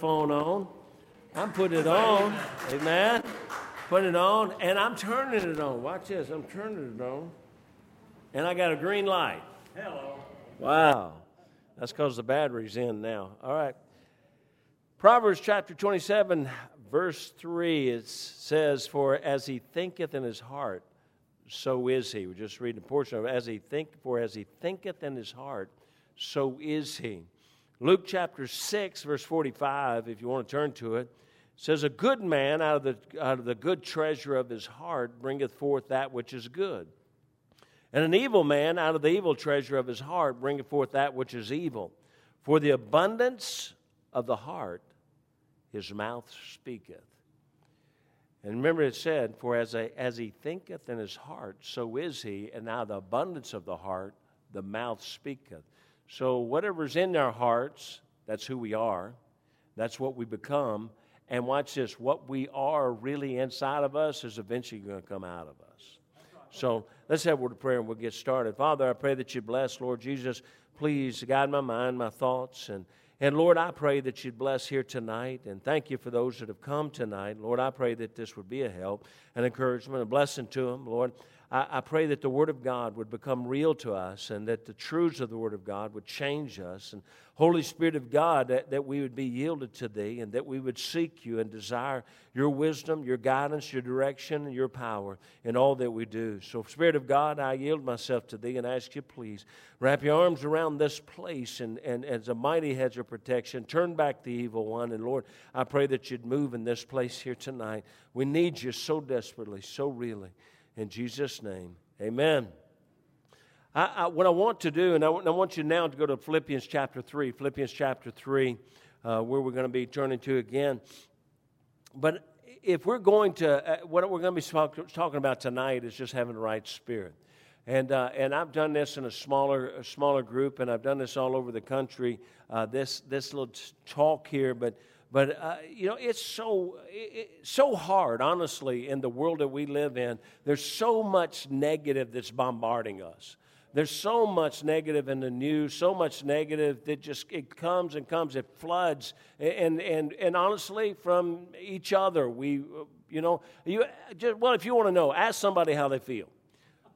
microphone on. I'm putting it on. Amen. Putting it on, and I'm turning it on. Watch this. I'm turning it on. And I got a green light. Hello. Wow. That's because the battery's in now. All right. Proverbs chapter 27, verse 3, it says, For as he thinketh in his heart, so is he. We're just read a portion of it. As he think, for as he thinketh in his heart, so is he. Luke chapter 6, verse 45, if you want to turn to it, says, A good man out of, the, out of the good treasure of his heart bringeth forth that which is good. And an evil man out of the evil treasure of his heart bringeth forth that which is evil. For the abundance of the heart his mouth speaketh. And remember it said, For as, a, as he thinketh in his heart, so is he, and now the abundance of the heart, the mouth speaketh. So whatever's in our hearts, that's who we are, that's what we become. And watch this what we are really inside of us is eventually going to come out of us. So let's have a word of prayer and we'll get started. Father, I pray that you bless, Lord Jesus. Please guide my mind, my thoughts, and and Lord, I pray that you'd bless here tonight. And thank you for those that have come tonight. Lord, I pray that this would be a help, an encouragement, a blessing to them. Lord, I, I, pray that the Word of God would become real to us and that the truths of the Word of God would change us. And Holy Spirit of God, that, that we would be yielded to Thee and that we would seek You and desire Your wisdom, Your guidance, Your direction, and Your power in all that we do. So, Spirit of God, I yield myself to Thee and ask You, please, wrap Your arms around this place and, and as a mighty hedge of protection, turn back the evil one. And Lord, I pray that You'd move in this place here tonight. We need You so desperately, so really. In Jesus' name, amen. I, I, what I want to do, and I, I, want you now to go to Philippians chapter 3, Philippians chapter 3, uh, where we're going to be turning to again. But if we're going to, uh, what we're going to be talk, talking about tonight is just having the right spirit. And, uh, and I've done this in a smaller, a smaller group, and I've done this all over the country, uh, this, this little talk here. But but uh, you know, it's so so hard, honestly, in the world that we live in. There's so much negative that's bombarding us. There's so much negative in the news, so much negative that just it comes and comes, it floods, and and and honestly, from each other, we, you know, you just well, if you want to know, ask somebody how they feel.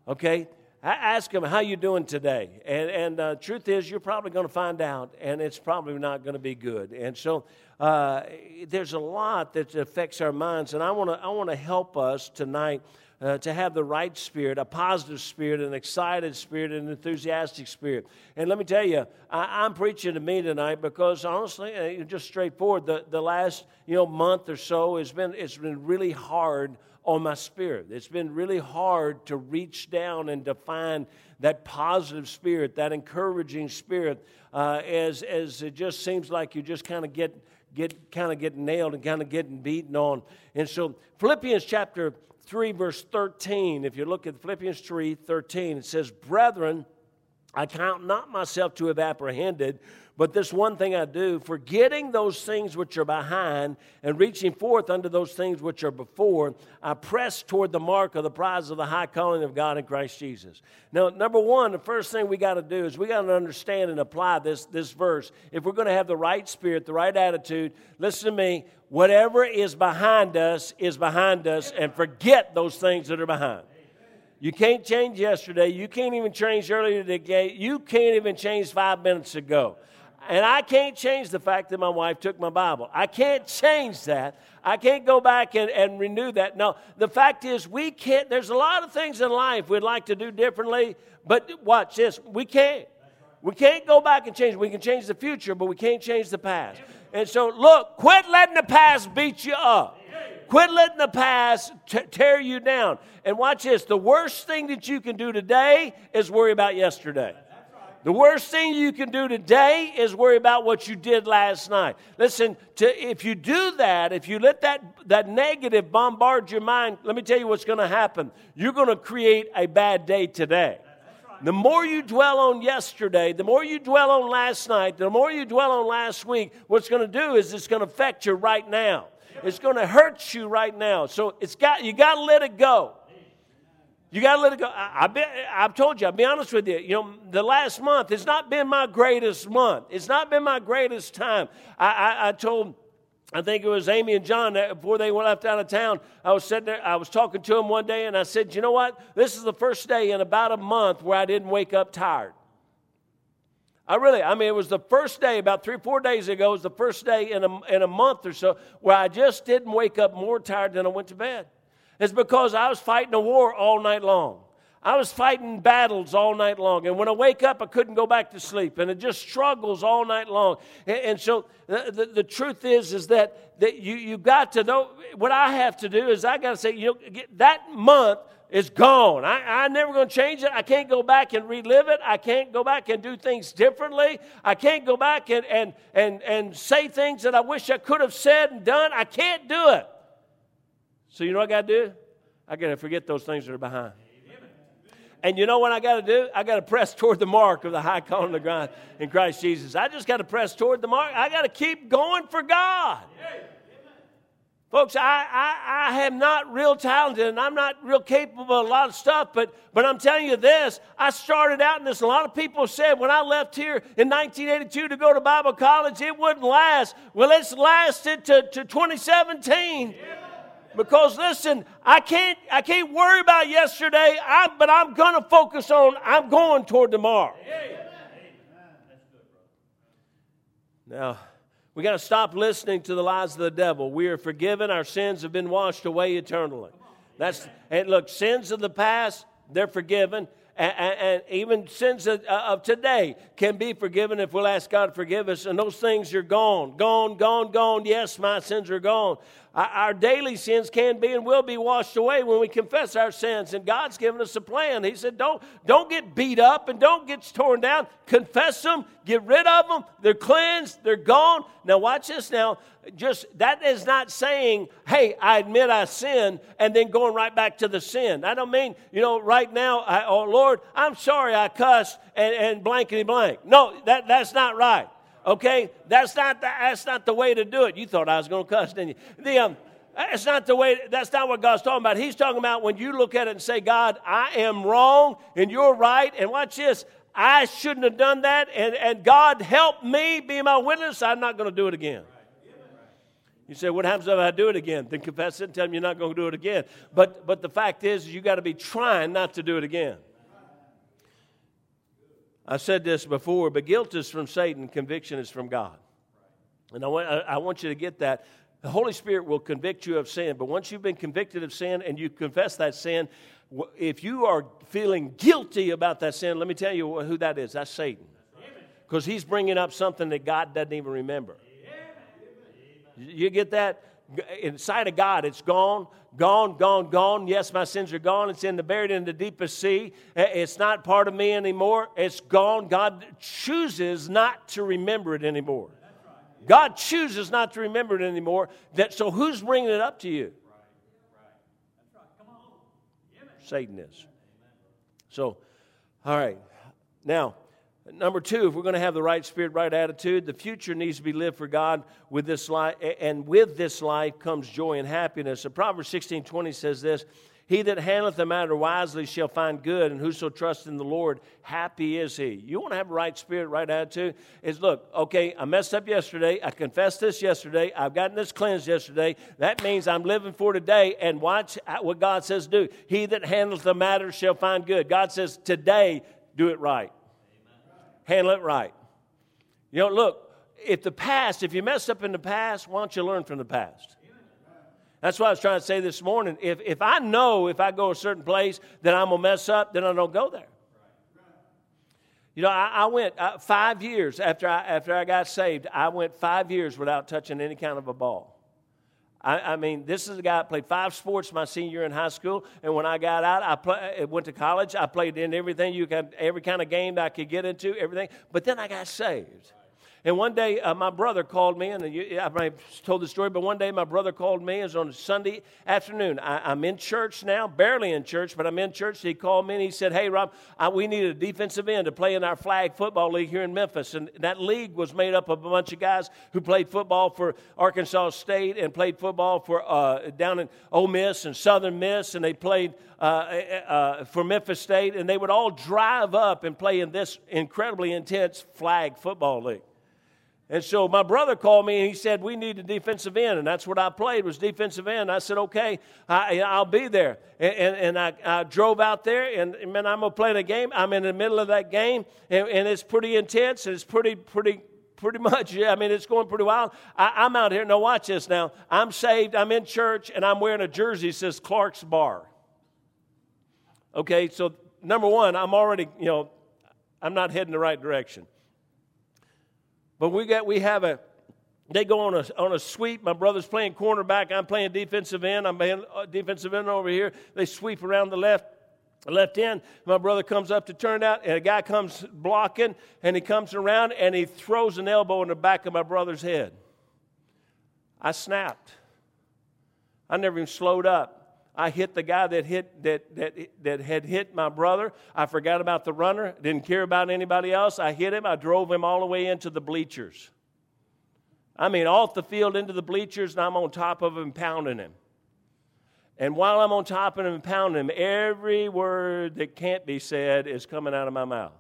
Okay, ask them how you doing today and, and uh, truth is you're probably going to find out and it's probably not going to be good and so uh, there's a lot that affects our minds and i want to i want to help us tonight uh, to have the right spirit, a positive spirit, an excited spirit, an enthusiastic spirit. And let me tell you, I, am preaching to me tonight because honestly, uh, just straightforward, the, the last you know month or so has been it's been really hard on my spirit. It's been really hard to reach down and define that positive spirit, that encouraging spirit, uh, as, as it just seems like you just kind of get, get kind of getting nailed and kind of getting beaten on. And so Philippians chapter 3, verse 13, if you look at Philippians 3, 13, it says, Brethren, I count not myself to have apprehended, but this one thing I do, forgetting those things which are behind and reaching forth unto those things which are before, I press toward the mark of the prize of the high calling of God in Christ Jesus. Now, number one, the first thing we got to do is we got to understand and apply this, this verse. If we're going to have the right spirit, the right attitude, listen to me, whatever is behind us is behind us, and forget those things that are behind. You can't change yesterday. You can't even change earlier today. You can't even change five minutes ago. And I can't change the fact that my wife took my Bible. I can't change that. I can't go back and, and renew that. No, the fact is, we can't. There's a lot of things in life we'd like to do differently, but watch this. We can't. We can't go back and change. We can change the future, but we can't change the past. And so, look, quit letting the past beat you up. Quit letting the past t- tear you down. And watch this the worst thing that you can do today is worry about yesterday. The worst thing you can do today is worry about what you did last night. Listen, to, if you do that, if you let that, that negative bombard your mind, let me tell you what's going to happen. You're going to create a bad day today. The more you dwell on yesterday, the more you dwell on last night, the more you dwell on last week, what's going to do is it's going to affect you right now. It's going to hurt you right now. So it's got you got to let it go. You got to let it go. I, I have told you, I'll be honest with you. You know, the last month it's not been my greatest month. It's not been my greatest time. I, I, I told I think it was Amy and John before they went left out of town. I was sitting there, I was talking to them one day, and I said, You know what? This is the first day in about a month where I didn't wake up tired. I really, I mean, it was the first day, about three or four days ago, it was the first day in a, in a month or so where I just didn't wake up more tired than I went to bed. It's because I was fighting a war all night long. I was fighting battles all night long. And when I wake up, I couldn't go back to sleep. And it just struggles all night long. And, and so the, the, the, truth is, is that, that you, you got to know what I have to do is I got to say, you know, that month is gone. I, I'm never going to change it. I can't go back and relive it. I can't go back and do things differently. I can't go back and, and, and, and say things that I wish I could have said and done. I can't do it. So you know what I got to do? I got to forget those things that are behind. And you know what I got to do? I got to press toward the mark of the high calling of the ground in Christ Jesus. I just got to press toward the mark. I got to keep going for God. Folks, I, I, I am not real talented and I'm not real capable of a lot of stuff, but, but I'm telling you this. I started out in this. A lot of people said when I left here in 1982 to go to Bible college, it wouldn't last. Well, it's lasted to, to 2017. Yeah. Because listen, I can't I can't worry about yesterday, I, but I'm going to focus on I'm going toward tomorrow. Now, we got to stop listening to the lies of the devil. We are forgiven. Our sins have been washed away eternally. That's and look, sins of the past, they're forgiven. And, and, and even sins of, uh, of, today can be forgiven if we'll ask God to forgive us. And those things are gone, gone, gone, gone. Yes, my sins are gone. Our daily sins can be and will be washed away when we confess our sins. And God's given us a plan. He said, don't, don't get beat up and don't get torn down. Confess them, get rid of them. They're cleansed, they're gone. Now, watch this now. Just that is not saying, hey, I admit I sinned and then going right back to the sin. I don't mean, you know, right now, I, oh Lord, I'm sorry I cussed and, and blankety blank. No, that, that's not right. Okay, that's not the, that's not the way to do it. You thought I was going to cuss, didn't you? The um, that's not the way. That's not what God's talking about. He's talking about when you look at it and say, God, I am wrong and you're right. And watch this. I shouldn't have done that. And, and God help me be my witness. I'm not going to do it again. You say, what happens if I do it again? Then confess it and tell him you're not going to do it again. But, but the fact is, you got to be trying not to do it again. I said this before, but guilt is from Satan, conviction is from God. And I want, I want you to get that. The Holy Spirit will convict you of sin, but once you've been convicted of sin and you confess that sin, if you are feeling guilty about that sin, let me tell you who that is. That's Satan. Because he's bringing up something that God doesn't even remember. You get that? Inside of God, it's gone, gone, gone, gone. Yes, my sins are gone. It's in the buried in the deepest sea. Eh, it's not part of me anymore. It's gone. God chooses not to remember it anymore. God chooses not to remember it anymore. That so who's bringing it up to you? Satan is. So, all right. Now, Number two, if we're going to have the right spirit, right attitude, the future needs to be lived for God with this life, and with this life comes joy and happiness. And Proverbs 16 20 says this He that handleth the matter wisely shall find good, and whoso trusts in the Lord, happy is he. You want to have the right spirit, right attitude? Is look, okay, I messed up yesterday. I confessed this yesterday. I've gotten this cleansed yesterday. That means I'm living for today, and watch what God says do. He that handleth the matter shall find good. God says, today, do it right handle it right. You know, look, if the past, if you mess up in the past, why don't you learn from the past? That's what I was trying to say this morning. If, if I know if I go a certain place that I'm going to mess up, then I don't go there. You know, I, I went uh, five years after I, after I got saved, I went five years without touching any kind of a ball. I, I, mean, this is a guy that played five sports my senior year in high school, and when I got out, I, play, went to college. I played in everything you could, every kind of game that I could get into, everything. But then I got saved. And one day, uh, my brother called me, and you, I told the story, but one day my brother called me. It was on a Sunday afternoon. I, am in church now, barely in church, but I'm in church. He called me and he said, Hey, Rob, I, we need a defensive end to play in our flag football league here in Memphis. And that league was made up of a bunch of guys who played football for Arkansas State and played football for uh, down in Ole Miss and Southern Miss, and they played uh, uh, uh for Memphis State, and they would all drive up and play in this incredibly intense flag football league. And so my brother called me and he said, We need a defensive end. And that's what I played was defensive end. I said, Okay, I, will be there. And, and, and I, I, drove out there and, man, I'm going to play the game. I'm in the middle of that game and, and it's pretty intense and it's pretty, pretty, pretty much, I mean, it's going pretty wild. I, am out here. Now, watch this now. I'm saved, I'm in church, and I'm wearing a jersey that says Clark's Bar. Okay, so number one, I'm already, you know, I'm not heading the right direction. But we got we have a they go on a on a sweep. My brother's playing cornerback. I'm playing defensive end. I'm playing uh, defensive end over here. They sweep around the left left end. My brother comes up to turn out, and a guy comes blocking, and he comes around and he throws an elbow in the back of my brother's head. I snapped. I never even slowed up. I hit the guy that hit that, that, that had hit my brother. I forgot about the runner, didn't care about anybody else. I hit him, I drove him all the way into the bleachers. I mean, off the field into the bleachers, and I'm on top of him pounding him. And while I'm on top of him pounding him, every word that can't be said is coming out of my mouth.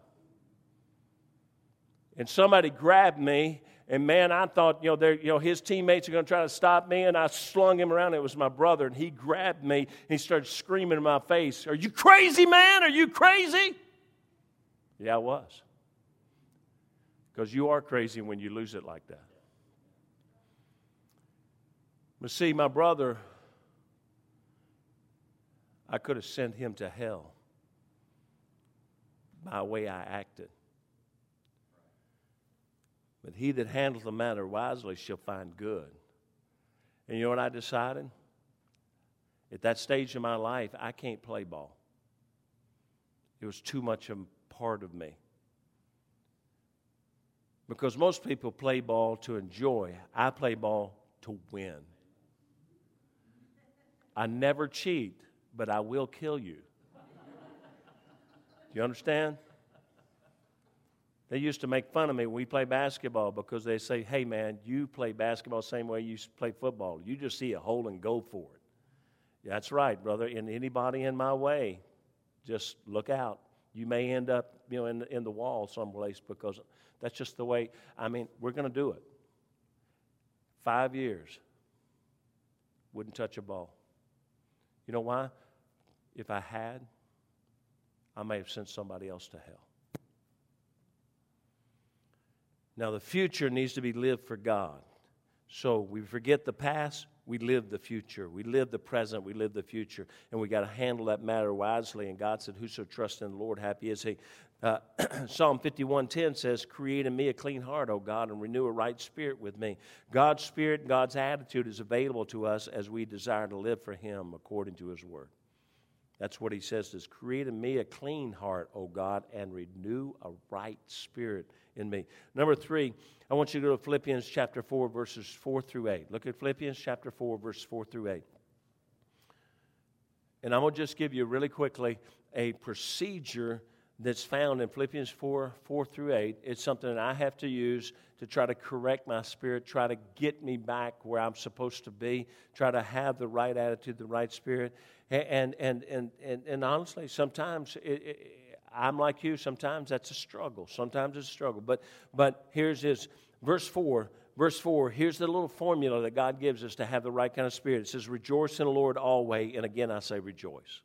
And somebody grabbed me and man, I thought, you know, you know his teammates are going to try to stop me. And I slung him around. It was my brother. And he grabbed me and he started screaming in my face, Are you crazy, man? Are you crazy? Yeah, I was. Because you are crazy when you lose it like that. But see, my brother, I could have sent him to hell by the way I acted. But he that handles the matter wisely shall find good. And you know what I decided? At that stage of my life, I can't play ball. It was too much a part of me. Because most people play ball to enjoy, I play ball to win. I never cheat, but I will kill you. Do you understand? They used to make fun of me when we play basketball because they say, hey, man, you play basketball the same way you play football. You just see a hole and go for it. That's right, brother. And anybody in my way, just look out. You may end up, you know, in, in the wall someplace because that's just the way. I mean, we're going to do it. Five years, wouldn't touch a ball. You know why? If I had, I may have sent somebody else to hell. Now, the future needs to be lived for God. So we forget the past, we live the future. We live the present, we live the future. And we got to handle that matter wisely. And God said, Whoso trusts in the Lord, happy is he. Uh, Psalm 51:10 says, Create in me a clean heart, O God, and renew a right spirit with me. God's spirit God's attitude is available to us as we desire to live for him according to his word. That's what he says is create in me a clean heart, O God, and renew a right spirit in me. Number three, I want you to go to Philippians chapter 4, verses 4 through 8. Look at Philippians chapter 4, verse 4 through 8. And I'm going to just give you really quickly a procedure that's found in Philippians 4 4 through 8. It's something that I have to use to try to correct my spirit, try to get me back where I'm supposed to be, try to have the right attitude, the right spirit. And, and, and, and, and honestly, sometimes it, it, I'm like you, sometimes that's a struggle. Sometimes it's a struggle. But, but here's this verse 4. Verse 4, here's the little formula that God gives us to have the right kind of spirit. It says, Rejoice in the Lord always. And again, I say rejoice.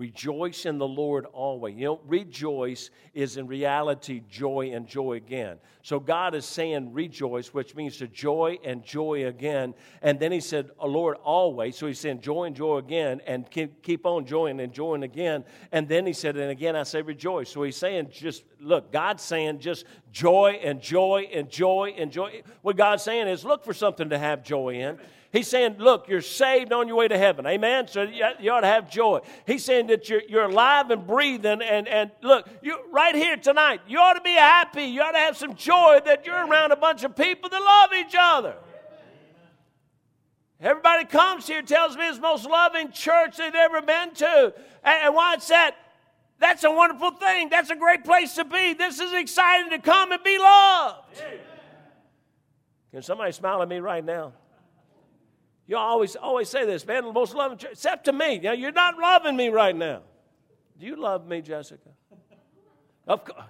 Rejoice in the Lord always. You know, rejoice is in reality joy and joy again. So God is saying rejoice, which means to joy and joy again. And then He said, oh, Lord, always. So He's saying joy and joy again and keep on joying and joying again. And then He said, and again I say rejoice. So He's saying just, look, God's saying just joy and joy and joy and joy. What God's saying is look for something to have joy in. He's saying, look, you're saved on your way to heaven. Amen? So you ought to have joy. He's saying that you're, you're alive and breathing. And, and look, you right here tonight, you ought to be happy. You ought to have some joy that you're around a bunch of people that love each other. Everybody comes here, tells me it's the most loving church they've ever been to. And, and why it's that? That's a wonderful thing. That's a great place to be. This is exciting to come and be loved. Can somebody smile at me right now? You always always say this, man, the most loving church, except to me. Know, you're not loving me right now. Do you love me, Jessica? Of course.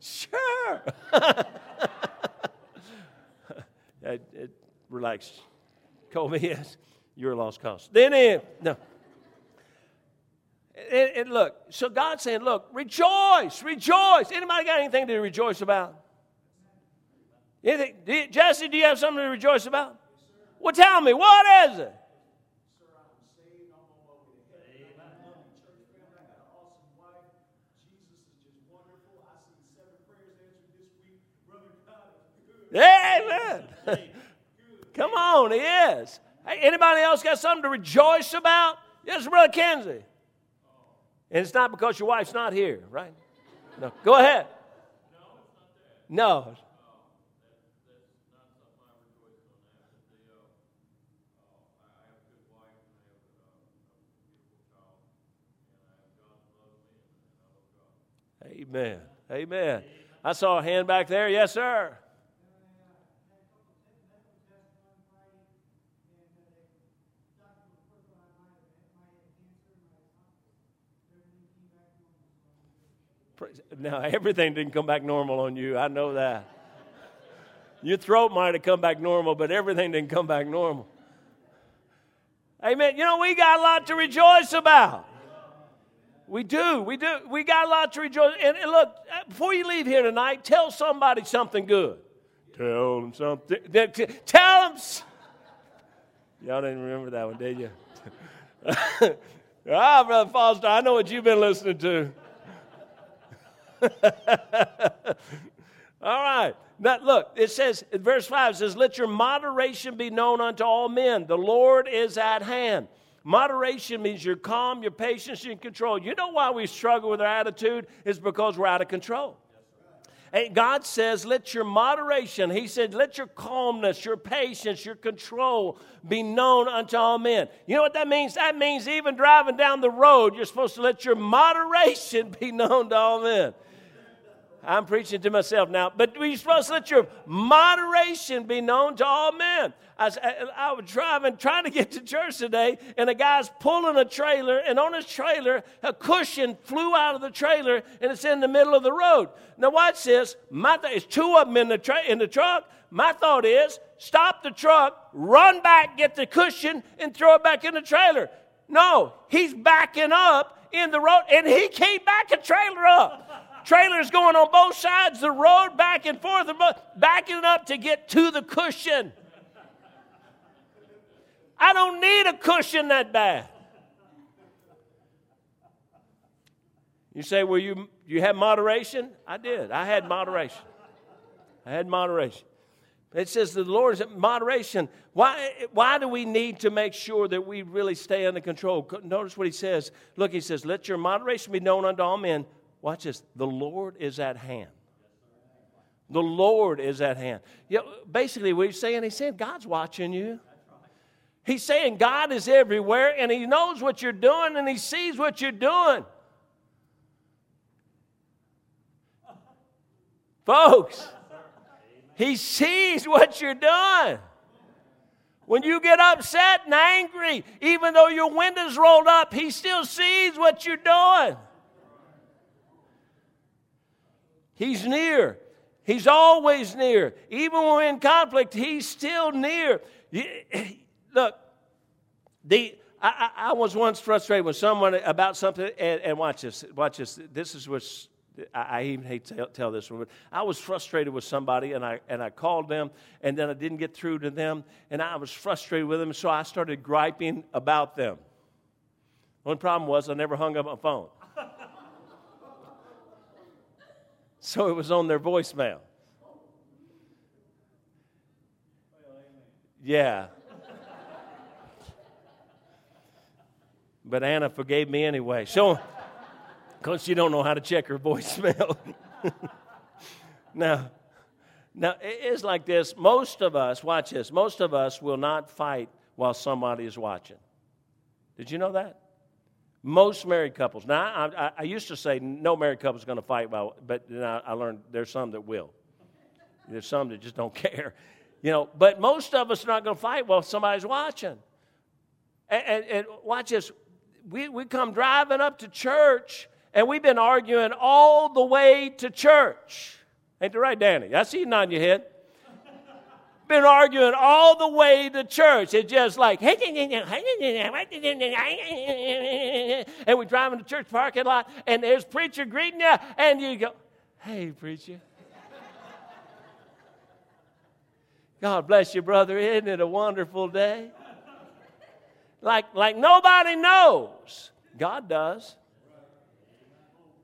Sure. Uh, uh, relax. Colby, yes, you're a lost cause. Then, in, no. And, look, so God's saying, look, rejoice, rejoice. Anybody got anything to rejoice about? Anything? Jesse, do you have something to rejoice about? Well, tell me, what is it? Amen. Come on, he is. Hey, anybody else got something to rejoice about? Yes, Brother Kenzie. And it's not because your wife's not here, right? No. Go ahead. No. Amen. Amen. I saw a hand back there. Yes, sir. Now, everything didn't come back normal on you. I know that. Your throat might have come back normal, but everything didn't come back normal. Amen. You know, we got a lot to rejoice about. We do. We do. We got a lot to rejoice. And, and look, before you leave here tonight, tell somebody something good. Tell them something. Tell them. Y'all didn't remember that one, did you? ah, Brother Foster, I know what you've been listening to. all right. Now, look, it says, in verse 5, says, Let your moderation be known unto all men. The Lord is at hand. Moderation means you're calm, you're patient, you're in control. You know why we struggle with our attitude? Is because we're out of control. And God says, let your moderation, He said, let your calmness, your patience, your control be known unto all men. You know what that means? That means even driving down the road, you're supposed to let your moderation be known to all men. I'm preaching to myself now, but we're supposed to let your moderation be known to all men. I was, I was driving, trying to get to church today, and a guy's pulling a trailer, and on his trailer, a cushion flew out of the trailer, and it's in the middle of the road. Now, watch this. My th- it's two of them in the, tra- in the truck. My thought is stop the truck, run back, get the cushion, and throw it back in the trailer. No, he's backing up in the road, and he can't back a trailer up trailers going on both sides of the road, back and forth, and backing up to get to the cushion. I don't need a cushion that bad. You say, well, you, you have moderation? I did. I had moderation. I had moderation. It says the Lord's moderation. Why, why do we need to make sure that we really stay under control? Notice what he says. Look, he says, Let your moderation be known unto all men. Watch this. The Lord is at hand. The Lord is at hand. Know, basically, what he's saying, he's saying God's watching you. He's saying God is everywhere and he knows what you're doing and he sees what you're doing. Folks, he sees what you're doing. When you get upset and angry, even though your windows rolled up, he still sees what you're doing. He's near. He's always near. Even when we're in conflict, He's still near. Look, the, I, I, was once frustrated with someone about something, and, and watch this. Watch this. This is what I, even hate to tell, this one, but I was frustrated with somebody, and I, and I called them, and then I didn't get through to them, and I was frustrated with them, so I started griping about them. One problem was I never hung up my phone. So it was on their voicemail. Yeah. But Anna forgave me anyway. So, because she don't know how to check her voicemail. now, now it's like this. Most of us, watch this. Most of us will not fight while somebody is watching. Did you know that? Most married couples. Now, I, I, I used to say no married couple is going to fight, well, but then I, I learned there's some that will. There's some that just don't care. You know, but most of us are not going to fight while somebody's watching. And, and, and watch this. We, we come driving up to church, and we've been arguing all the way to church. Ain't that right, Danny? I see you nodding your head. Been arguing all the way to church. It's just like, and we drive in the church parking lot, and there's preacher greeting you, and you go, hey, preacher. God bless you, brother. Isn't it a wonderful day? Like, like nobody knows. God does.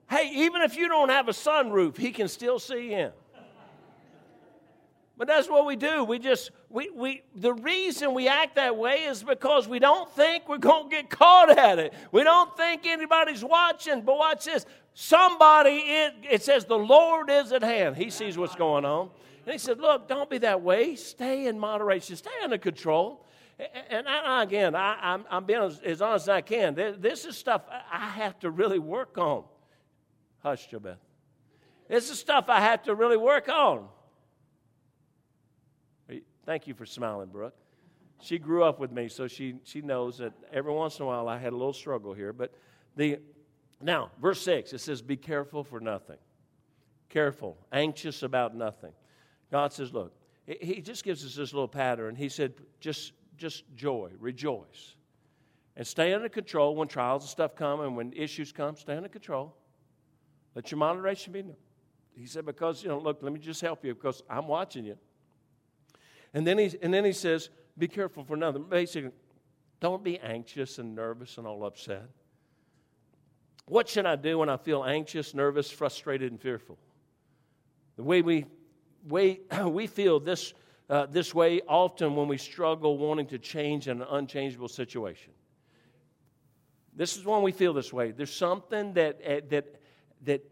Hey, even if you don't have a sunroof, He can still see in. But that's what we do. We just, we, we, the reason we act that way is because we don't think we're going to get caught at it. We don't think anybody's watching. But watch this. Somebody, it, it says the Lord is at hand. He sees what's going on. And he said, Look, don't be that way. Stay in moderation, stay under control. And I, again, I, am I'm, I'm being as, honest as I can. This is stuff I have to really work on. Hush, Jobeth. This is stuff I have to really work on. Thank you for smiling, Brooke. She grew up with me, so she, she knows that every once in a while I had a little struggle here. But the now, verse 6, it says, Be careful for nothing. Careful, anxious about nothing. God says, Look, He just gives us this little pattern. He said, Just, just joy, rejoice. And stay under control when trials and stuff come and when issues come, stay under control. Let your moderation be known. He said, Because, you know, look, let me just help you because I'm watching you. And then he, and then he says, be careful for nothing. Basically, don't be anxious and nervous and all upset. What should I do when I feel anxious, nervous, frustrated, and fearful? The way we, way, we feel this, uh, this way often when we struggle wanting to change an unchangeable situation. This is when we feel this way. There's something that, uh, that, that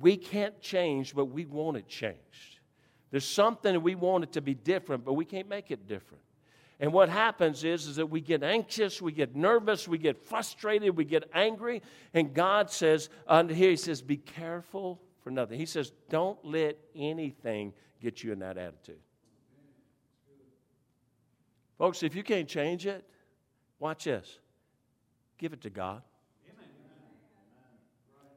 we can't change, but we want it changed. There's something we want it to be different, but we can't make it different. And what happens is, is that we get anxious, we get nervous, we get frustrated, we get angry. And God says, under here, He says, be careful for nothing. He says, don't let anything get you in that attitude. Folks, if you can't change it, watch this. Give it to God.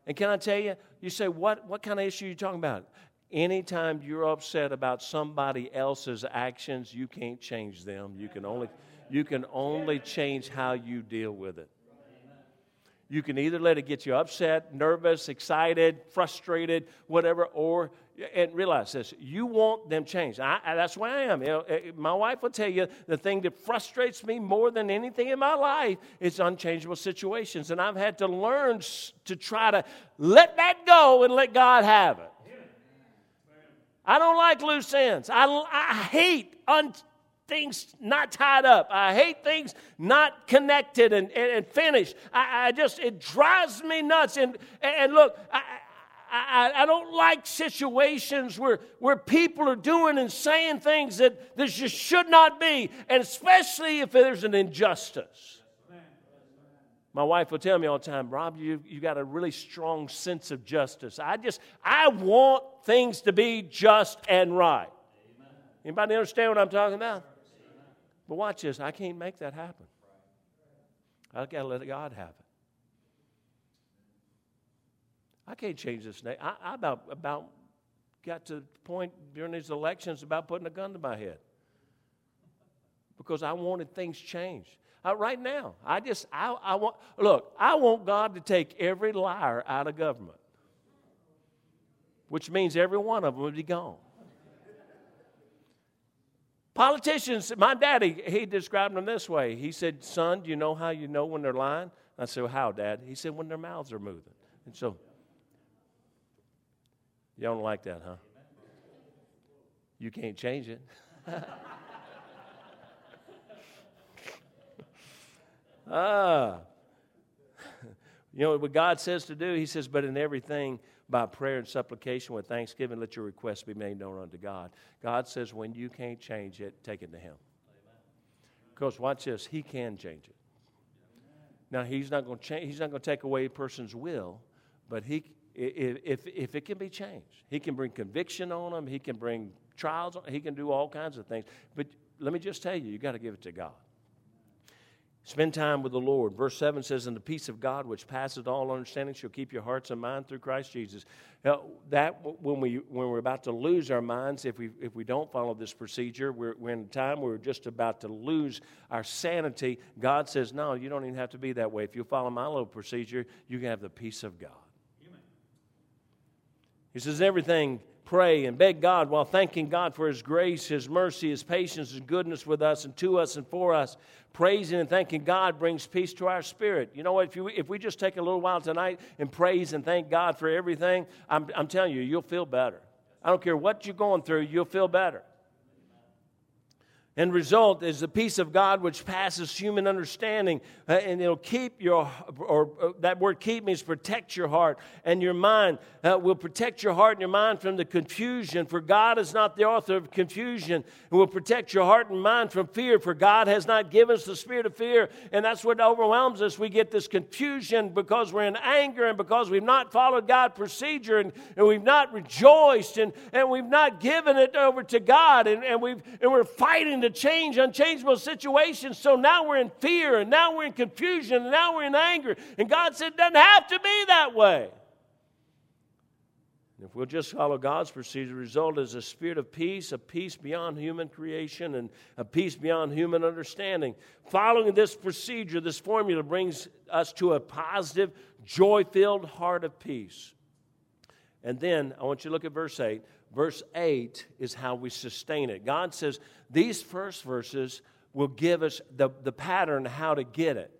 And can I tell you, you say, what, what kind of issue are you talking about? Anytime you're upset about somebody else's actions, you can't change them. You can only, you can only change how you deal with it. You can either let it get you upset, nervous, excited, frustrated, whatever, or and realize this you want them changed I, I, that's why i am you know, eh, my wife will tell you the thing that frustrates me more than anything in my life is unchangeable situations and i've had to learn to try to let that go and let god have it I don't like loose ends. I, I hate un, things not tied up. I hate things not connected and, and, and finished. I, I, just, it drives me nuts. And, and look, I, I, I, don't like situations where, where people are doing and saying things that, that just should not be, and especially if there's an injustice. My wife will tell me all the time, Rob, you, you got a really strong sense of justice. I just, I want things to be just and right. Amen. Anybody understand what I'm talking about? Amen. But watch this. I can't make that happen. I got to let God have it. I can't change this name. I, I about, about got to the point during these elections about putting a gun to my head because I wanted things changed. Uh, right now, I just, I, I want, look, I want God to take every liar out of government which means every one of them would be gone. Politicians, my daddy, he described them this way. He said, Son, do you know how you know when they're lying? I said, well, How, Dad? He said, When their mouths are moving. And so, you don't like that, huh? You can't change it. ah. You know what God says to do? He says, But in everything, by prayer and supplication with thanksgiving, let your requests be made known unto God. God says, when you can't change it, take it to Him. Because watch this, He can change it. Now, He's not going to change. He's not going to take away a person's will, but He, if, if it can be changed, He can bring conviction on them. He can bring trials. He can do all kinds of things. But let me just tell you, you got to give it to God. Spend time with the Lord. Verse 7 says, And the peace of God, which passeth all understanding, shall keep your hearts and mind through Christ Jesus. Now, that when, we, when we're about to lose our minds, if we, if we don't follow this procedure, we're, we're in a time where we're just about to lose our sanity. God says, No, you don't even have to be that way. If you follow my little procedure, you can have the peace of God. Amen. He says, Everything pray and beg God while thanking God for His grace, His mercy, His patience, His goodness with us and to us and for us. Praising and thanking God brings peace to our spirit. You know what? If, you, if we just take a little while tonight and praise and thank God for everything, I'm, I'm telling you, you'll feel better. I don't care what you're going through, you'll feel better. And result is the peace of God which passes human understanding, uh, and it'll keep your, or uh, that word keep means protect your heart and your mind. Uh, will protect your heart and your mind from the confusion, for God is not the author of confusion. And will protect your heart and mind from fear, for God has not given us the spirit of fear. And that's what overwhelms us. We get this confusion because we're in anger and because we've not followed God's procedure and, and we've not rejoiced and, and we've not given it over to God and, and, we've, and we're fighting to change unchangeable situations. So now we're in fear, and now we're in confusion, and now we're in anger. And God said, it doesn't have to be that way. if we'll just follow God's procedure, the result is a spirit of peace, a peace beyond human creation, and a peace beyond human understanding. Following this procedure, this formula brings us to a positive, joy filled heart of peace. And then I want you to look at verse 8 verse 8 is how we sustain it. God says these first verses will give us the, the pattern how to get it.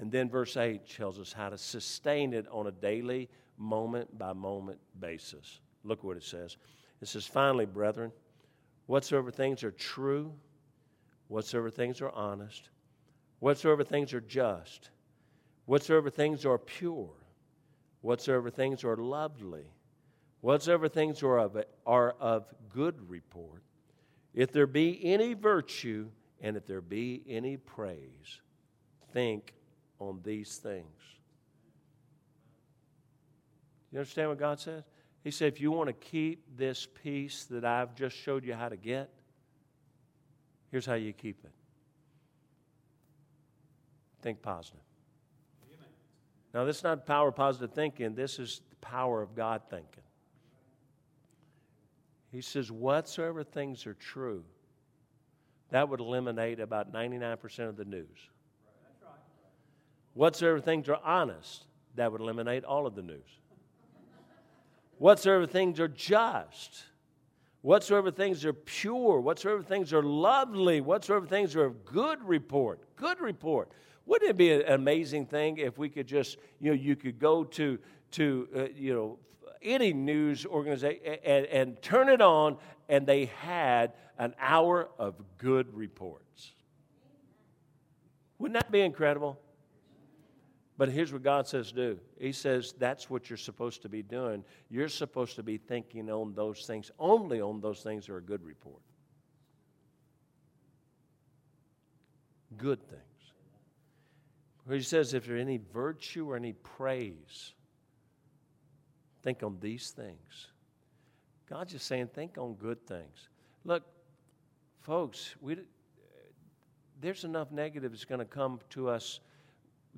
And then verse 8 tells us how to sustain it on a daily, moment by moment basis. Look what it says. It says, Finally, brethren, whatsoever things are true, whatsoever things are honest, whatsoever things are just, whatsoever things are pure, whatsoever things are lovely whatsoever things are of, are of good report, if there be any virtue and if there be any praise, think on these things. You understand what God says? He said, if you want to keep this peace that I've just showed you how to get, here's how you keep it think positive. Amen. Now, this is not power of positive thinking, this is the power of God thinking. He says, whatsoever things are true, that would eliminate about 99% of the news. Whatsoever things are honest, that would eliminate all of the news. Whatsoever things are just, whatsoever things are pure, whatsoever things are lovely, whatsoever things are of good report, good report. Wouldn't it be an amazing thing if we could just, you know, you could go to, to uh, you know, any news organization and, and turn it on, and they had an hour of good reports. Wouldn't that be incredible? But here's what God says do. He says that's what you're supposed to be doing. You're supposed to be thinking on those things, only on those things that are a good report. Good things. He says if there's any virtue or any praise, Think on these things. God's just saying, think on good things. Look, folks, we, there's enough negative that's going to come to us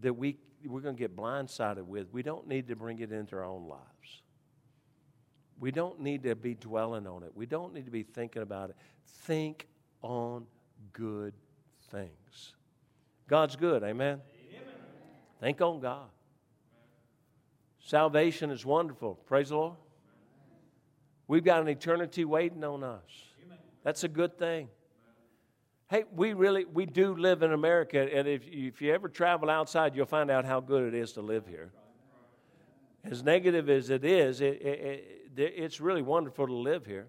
that we, we're going to get blindsided with. We don't need to bring it into our own lives. We don't need to be dwelling on it. We don't need to be thinking about it. Think on good things. God's good, amen? amen. Think on God. Salvation is wonderful. Praise the Lord. We've got an eternity waiting on us. That's a good thing. Hey, we really we do live in America, and if if you ever travel outside, you'll find out how good it is to live here. As negative as it is, it, it, it, it's really wonderful to live here.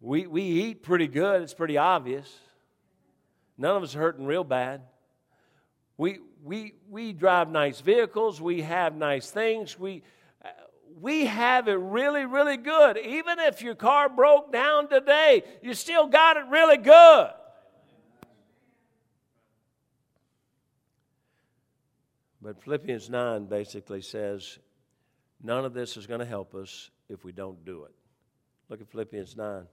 We we eat pretty good. It's pretty obvious. None of us are hurting real bad. We we, we drive nice vehicles, we have nice things, we, we have it really, really good. Even if your car broke down today, you still got it really good. But Philippians 9 basically says none of this is going to help us if we don't do it. Look at Philippians 9.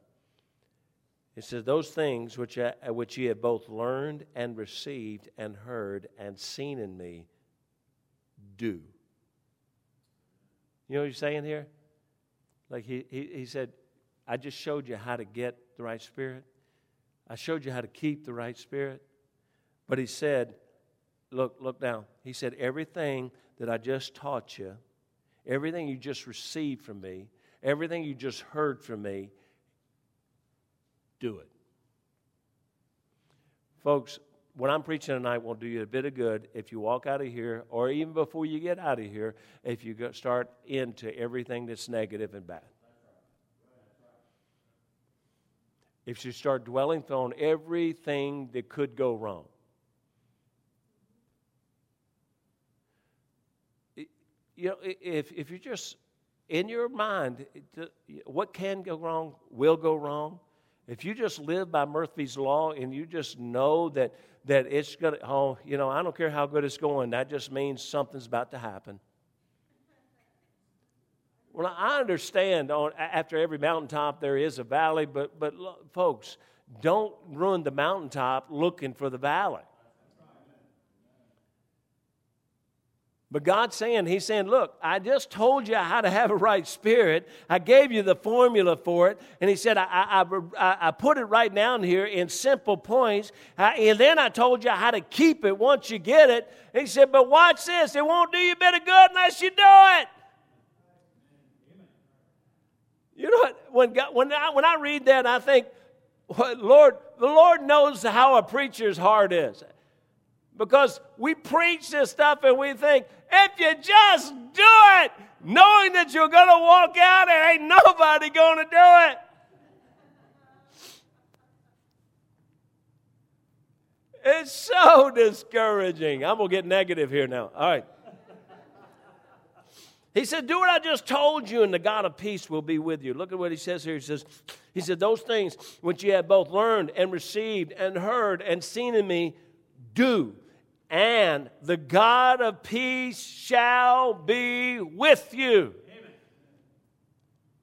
It says, Those things which, I, which ye have both learned and received and heard and seen in me, do. You know what he's saying here? Like he, he, he said, I just showed you how to get the right spirit. I showed you how to keep the right spirit. But he said, look, look down. He said, everything that I just taught you, everything you just received from me, everything you just heard from me, do it. Folks, what I'm preaching tonight will do you a bit of good if you walk out of here, or even before you get out of here, if you start into everything that's negative and bad. If you start dwelling on everything that could go wrong. You know, if, if you're just, in your mind, what can go wrong will go wrong. If you just live by Murphy's Law and you just know that that it's going to, oh, you know, I don't care how good it's going, that just means something's about to happen. Well, I understand on, after every mountaintop there is a valley, but, but folks, don't ruin the mountaintop looking for the valley. But God's saying, He's saying, Look, I just told you how to have a right spirit. I gave you the formula for it. And He said, I, I, I, I put it right down here in simple points. and then I told you how to keep it once you get it. And he said, But watch this. It won't do you a bit of good unless you do it. You know what? When, God, when, I, when I read that, I think, Lord, the Lord knows how a preacher's heart is. Because we preach this stuff and we think, if you just do it, knowing that you're going to walk out and ain't nobody going to do it. It's so discouraging. I'm going to get negative here now. All right. He said, Do what I just told you, and the God of peace will be with you. Look at what he says here. He says, He said, Those things which you have both learned and received and heard and seen in me, do and the God of peace shall be with you. Amen.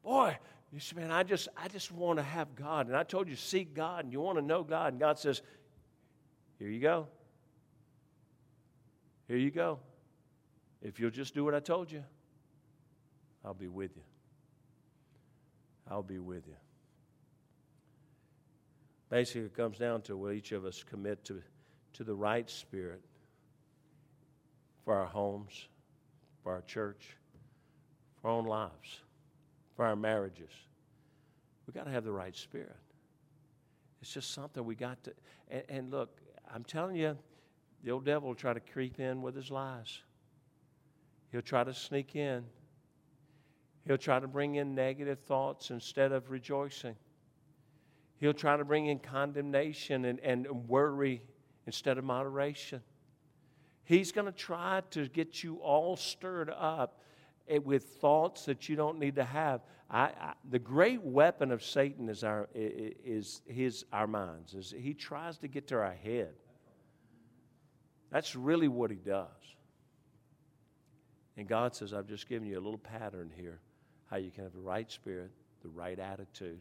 Boy, you say, man, I just, I just want to have God. And I told you, seek God and you want to know God. And God says, here you go. Here you go. If you'll just do what I told you, I'll be with you. I'll be with you. Basically, it comes down to will each of us commit to, to the right spirit for our homes, for our church, for our own lives, for our marriages. We've got to have the right spirit. It's just something we got to. And, and look, I'm telling you, the old devil will try to creep in with his lies. He'll try to sneak in. He'll try to bring in negative thoughts instead of rejoicing. He'll try to bring in condemnation and, and worry instead of moderation. He's going to try to get you all stirred up eh, with thoughts that you don't need to have. I, I, the great weapon of Satan is our is his our minds. Is he tries to get to our head. That's really what he does. And God says, I've just given you a little pattern here how you can have the right spirit, the right attitude.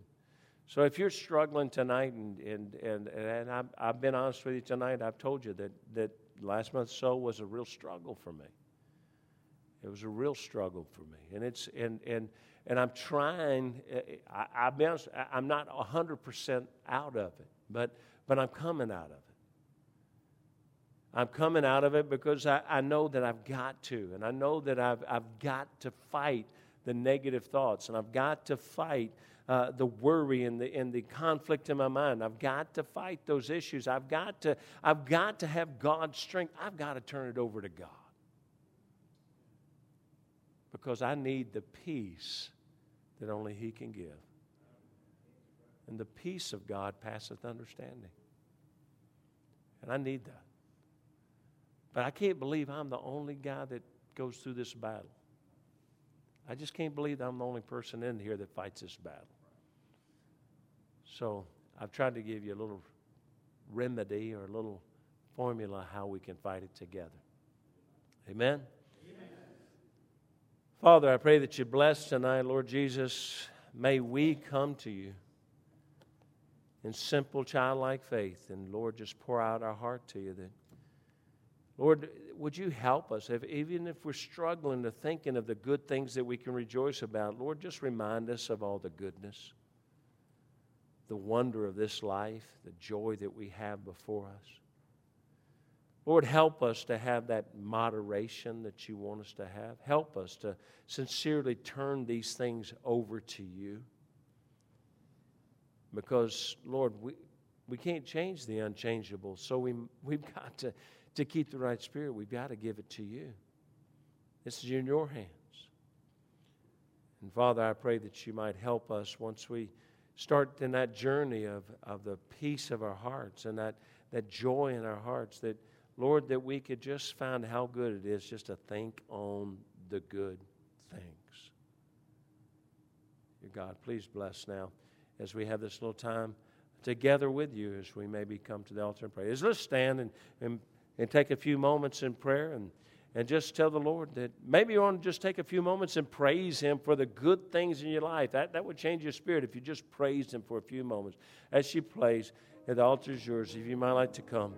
So if you're struggling tonight, and, and, and, and I've, I've been honest with you tonight, I've told you that, that last month's soul was a real struggle for me. It was a real struggle for me, and it's and and and I'm trying. Eh, eh, I, I'll be honest. I'm not hundred percent out of it, but but I'm coming out of it. I'm coming out of it because I, I know that I've got to, and I know that I've I've got to fight the negative thoughts, and I've got to fight uh, the worry and the, and the conflict in my mind. I've got to fight those issues. I've got to, I've got to have God's strength. I've got to turn it over to God. Because I need the peace that only He can give. And the peace of God passeth understanding. And I need that. But I can't believe I'm the only guy that goes through this battle. I just can't believe I'm the only person in here that fights this battle. So I've tried to give you a little remedy or a little formula how we can fight it together. Amen? Amen. Father, I pray that you bless tonight, Lord Jesus. May we come to you in simple childlike faith. And Lord, just pour out our heart to you that. Lord, would you help us, if, even if we're struggling to thinking of the good things that we can rejoice about, Lord, just remind us of all the goodness, the wonder of this life, the joy that we have before us. Lord, help us to have that moderation that you want us to have. Help us to sincerely turn these things over to you. Because, Lord, we, we can't change the unchangeable, so we, we've got to, to keep the right spirit, we've got to give it to you. This is in your hands. And Father, I pray that you might help us once we start in that journey of, of the peace of our hearts and that, that joy in our hearts, that, Lord, that we could just find how good it is just to think on the good things. Your God, please bless now as we have this little time together with you as we maybe come to the altar and pray. Is let's stand and, and, and take a few moments in prayer and, and just tell the Lord that maybe you want to just take a few moments and praise Him for the good things in your life. That, that would change your spirit if you just praised Him for a few moments. As she plays, the altar is yours. If you might like to come.